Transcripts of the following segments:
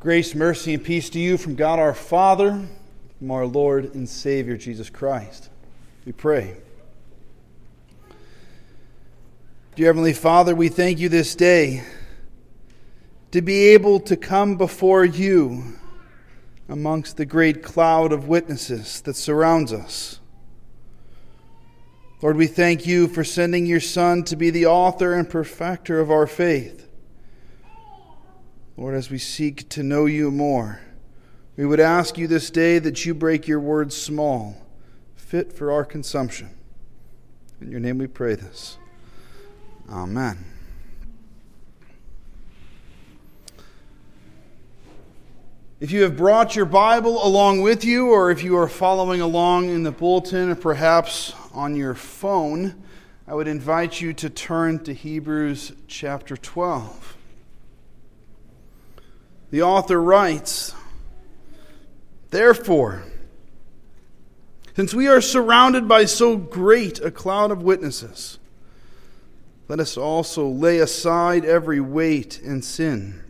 Grace, mercy, and peace to you from God our Father, from our Lord and Savior Jesus Christ. We pray. Dear Heavenly Father, we thank you this day to be able to come before you amongst the great cloud of witnesses that surrounds us. Lord, we thank you for sending your Son to be the author and perfecter of our faith. Lord, as we seek to know you more, we would ask you this day that you break your words small, fit for our consumption. In your name we pray this. Amen. If you have brought your Bible along with you, or if you are following along in the bulletin, or perhaps on your phone, I would invite you to turn to Hebrews chapter 12. The author writes, Therefore, since we are surrounded by so great a cloud of witnesses, let us also lay aside every weight and sin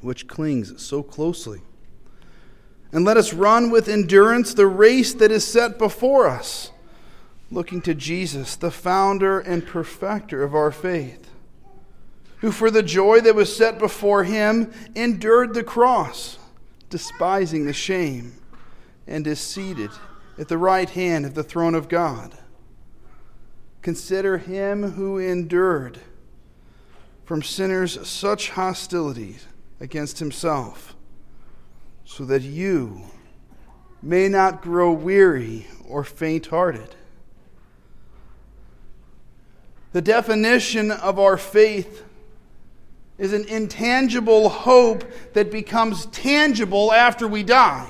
which clings so closely. And let us run with endurance the race that is set before us, looking to Jesus, the founder and perfecter of our faith who for the joy that was set before him endured the cross, despising the shame, and is seated at the right hand of the throne of God. Consider him who endured from sinners such hostility against himself, so that you may not grow weary or faint hearted. The definition of our faith is an intangible hope that becomes tangible after we die.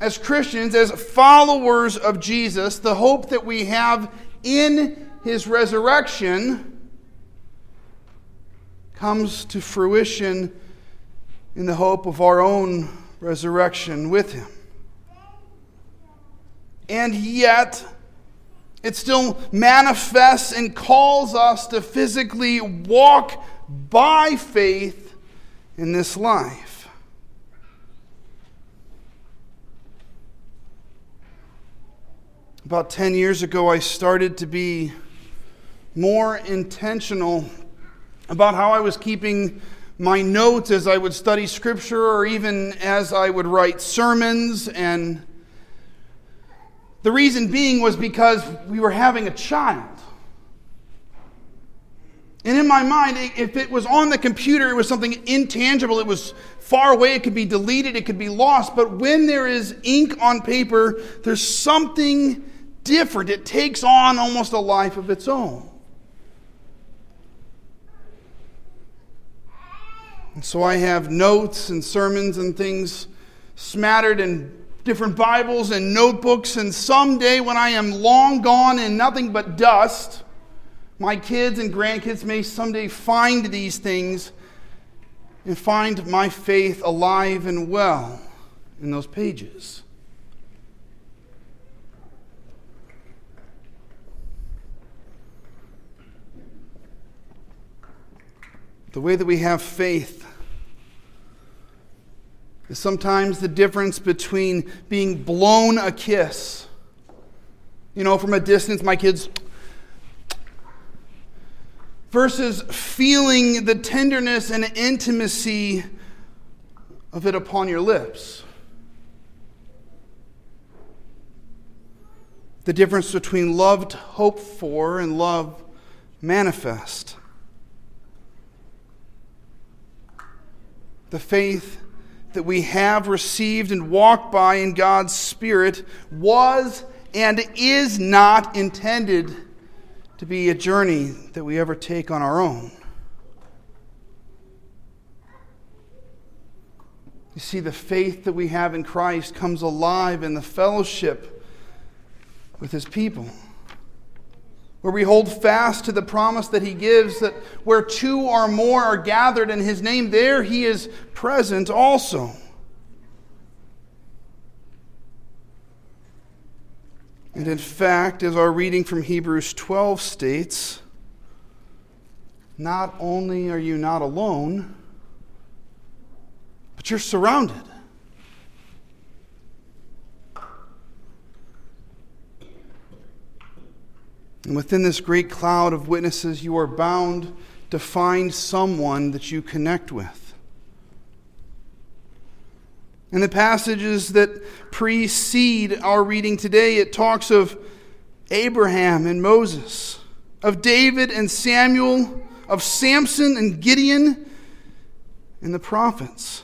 As Christians, as followers of Jesus, the hope that we have in his resurrection comes to fruition in the hope of our own resurrection with him. And yet, it still manifests and calls us to physically walk by faith in this life. About 10 years ago, I started to be more intentional about how I was keeping my notes as I would study scripture or even as I would write sermons and the reason being was because we were having a child. And in my mind, if it was on the computer, it was something intangible. It was far away. It could be deleted. It could be lost. But when there is ink on paper, there's something different. It takes on almost a life of its own. And so I have notes and sermons and things smattered and different Bibles and notebooks, and someday when I am long gone and nothing but dust, my kids and grandkids may someday find these things and find my faith alive and well in those pages. The way that we have faith is sometimes the difference between being blown a kiss. You know, from a distance, my kids, versus feeling the tenderness and intimacy of it upon your lips. The difference between loved, hoped for, and love manifest. The faith that we have received and walked by in God's Spirit was and is not intended to be a journey that we ever take on our own. You see, the faith that we have in Christ comes alive in the fellowship with His people where we hold fast to the promise that he gives that where two or more are gathered in his name, there he is present also. And in fact, as our reading from Hebrews 12 states, not only are you not alone, but you're surrounded. And within this great cloud of witnesses, you are bound to find someone that you connect with. In the passages that precede our reading today, it talks of Abraham and Moses, of David and Samuel, of Samson and Gideon, and the prophets.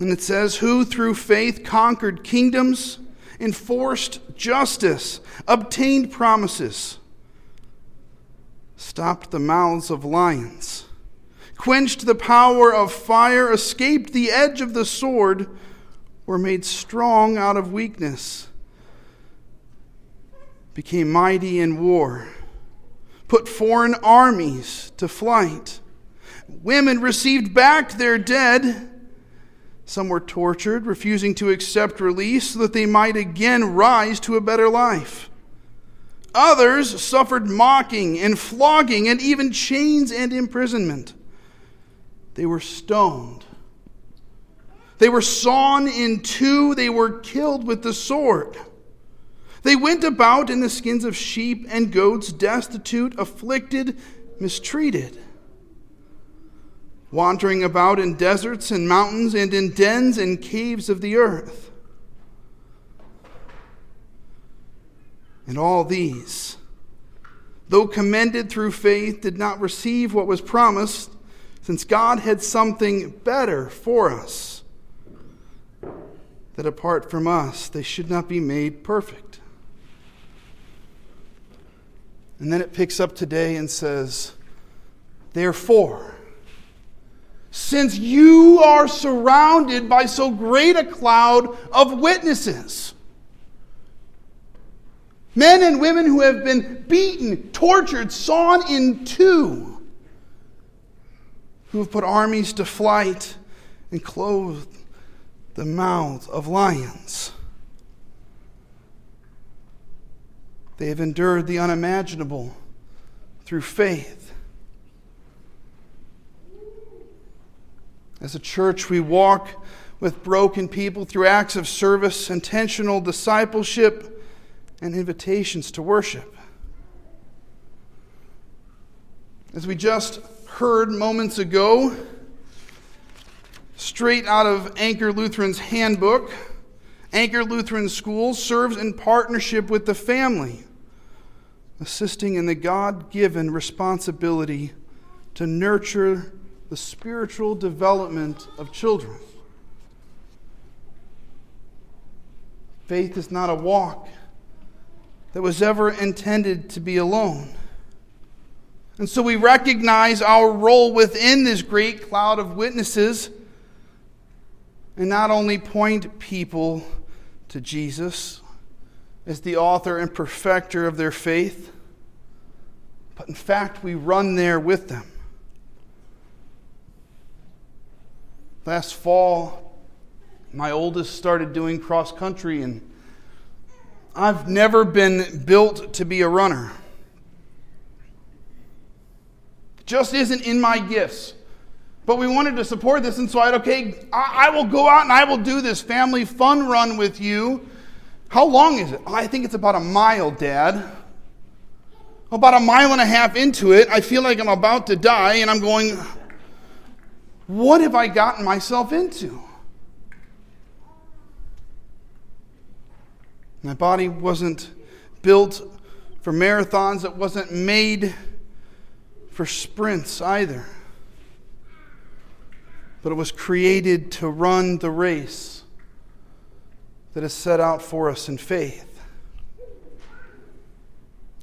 And it says, Who through faith conquered kingdoms enforced justice, obtained promises, stopped the mouths of lions, quenched the power of fire, escaped the edge of the sword, were made strong out of weakness, became mighty in war, put foreign armies to flight. Women received back their dead some were tortured, refusing to accept release so that they might again rise to a better life. Others suffered mocking and flogging and even chains and imprisonment. They were stoned. They were sawn in two. They were killed with the sword. They went about in the skins of sheep and goats, destitute, afflicted, mistreated wandering about in deserts and mountains and in dens and caves of the earth. And all these, though commended through faith, did not receive what was promised, since God had something better for us, that apart from us, they should not be made perfect. And then it picks up today and says, Therefore, since you are surrounded by so great a cloud of witnesses. Men and women who have been beaten, tortured, sawn in two, who have put armies to flight and clothed the mouths of lions. They have endured the unimaginable through faith. As a church, we walk with broken people through acts of service, intentional discipleship, and invitations to worship. As we just heard moments ago, straight out of Anchor Lutheran's handbook, Anchor Lutheran School serves in partnership with the family, assisting in the God given responsibility to nurture the spiritual development of children. Faith is not a walk that was ever intended to be alone. And so we recognize our role within this great cloud of witnesses and not only point people to Jesus as the author and perfecter of their faith, but in fact we run there with them. Last fall, my oldest started doing cross country, and I've never been built to be a runner. Just isn't in my gifts. But we wanted to support this, and so I said, okay, I, I will go out and I will do this family fun run with you. How long is it? Oh, I think it's about a mile, Dad. About a mile and a half into it, I feel like I'm about to die, and I'm going, what have I gotten myself into? My body wasn't built for marathons, it wasn't made for sprints either. But it was created to run the race that is set out for us in faith.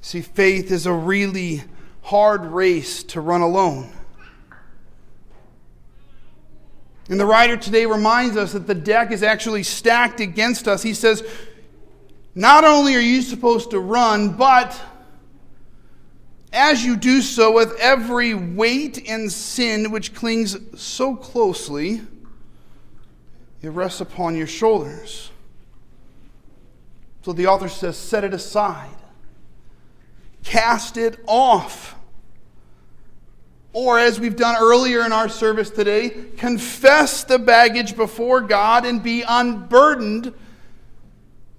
See, faith is a really hard race to run alone. And the writer today reminds us that the deck is actually stacked against us. He says, Not only are you supposed to run, but as you do so with every weight and sin which clings so closely, it rests upon your shoulders. So the author says, Set it aside, cast it off. Or, as we've done earlier in our service today, confess the baggage before God and be unburdened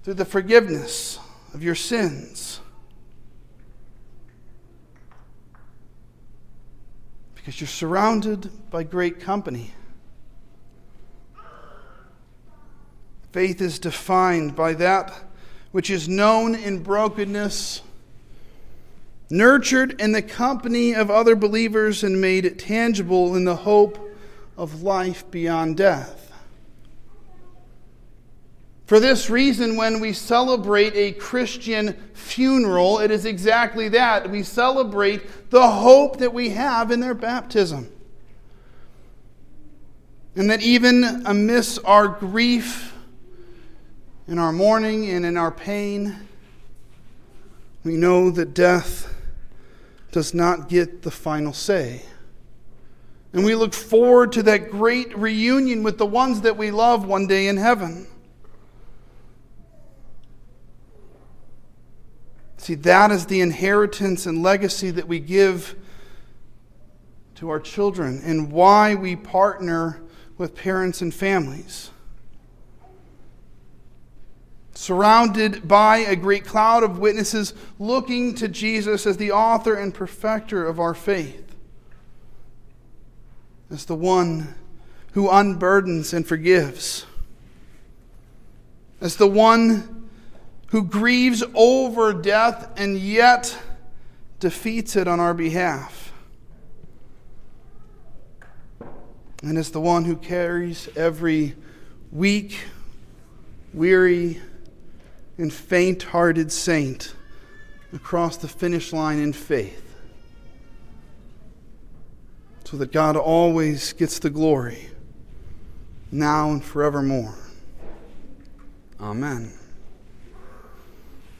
through the forgiveness of your sins. Because you're surrounded by great company. Faith is defined by that which is known in brokenness nurtured in the company of other believers and made tangible in the hope of life beyond death. For this reason, when we celebrate a Christian funeral, it is exactly that. We celebrate the hope that we have in their baptism. And that even amidst our grief, in our mourning, and in our pain, we know that death does not get the final say. And we look forward to that great reunion with the ones that we love one day in heaven. See, that is the inheritance and legacy that we give to our children and why we partner with parents and families surrounded by a great cloud of witnesses looking to Jesus as the author and perfecter of our faith, as the one who unburdens and forgives, as the one who grieves over death and yet defeats it on our behalf. And as the one who carries every weak, weary, and faint hearted saint across the finish line in faith so that God always gets the glory now and forevermore. Amen.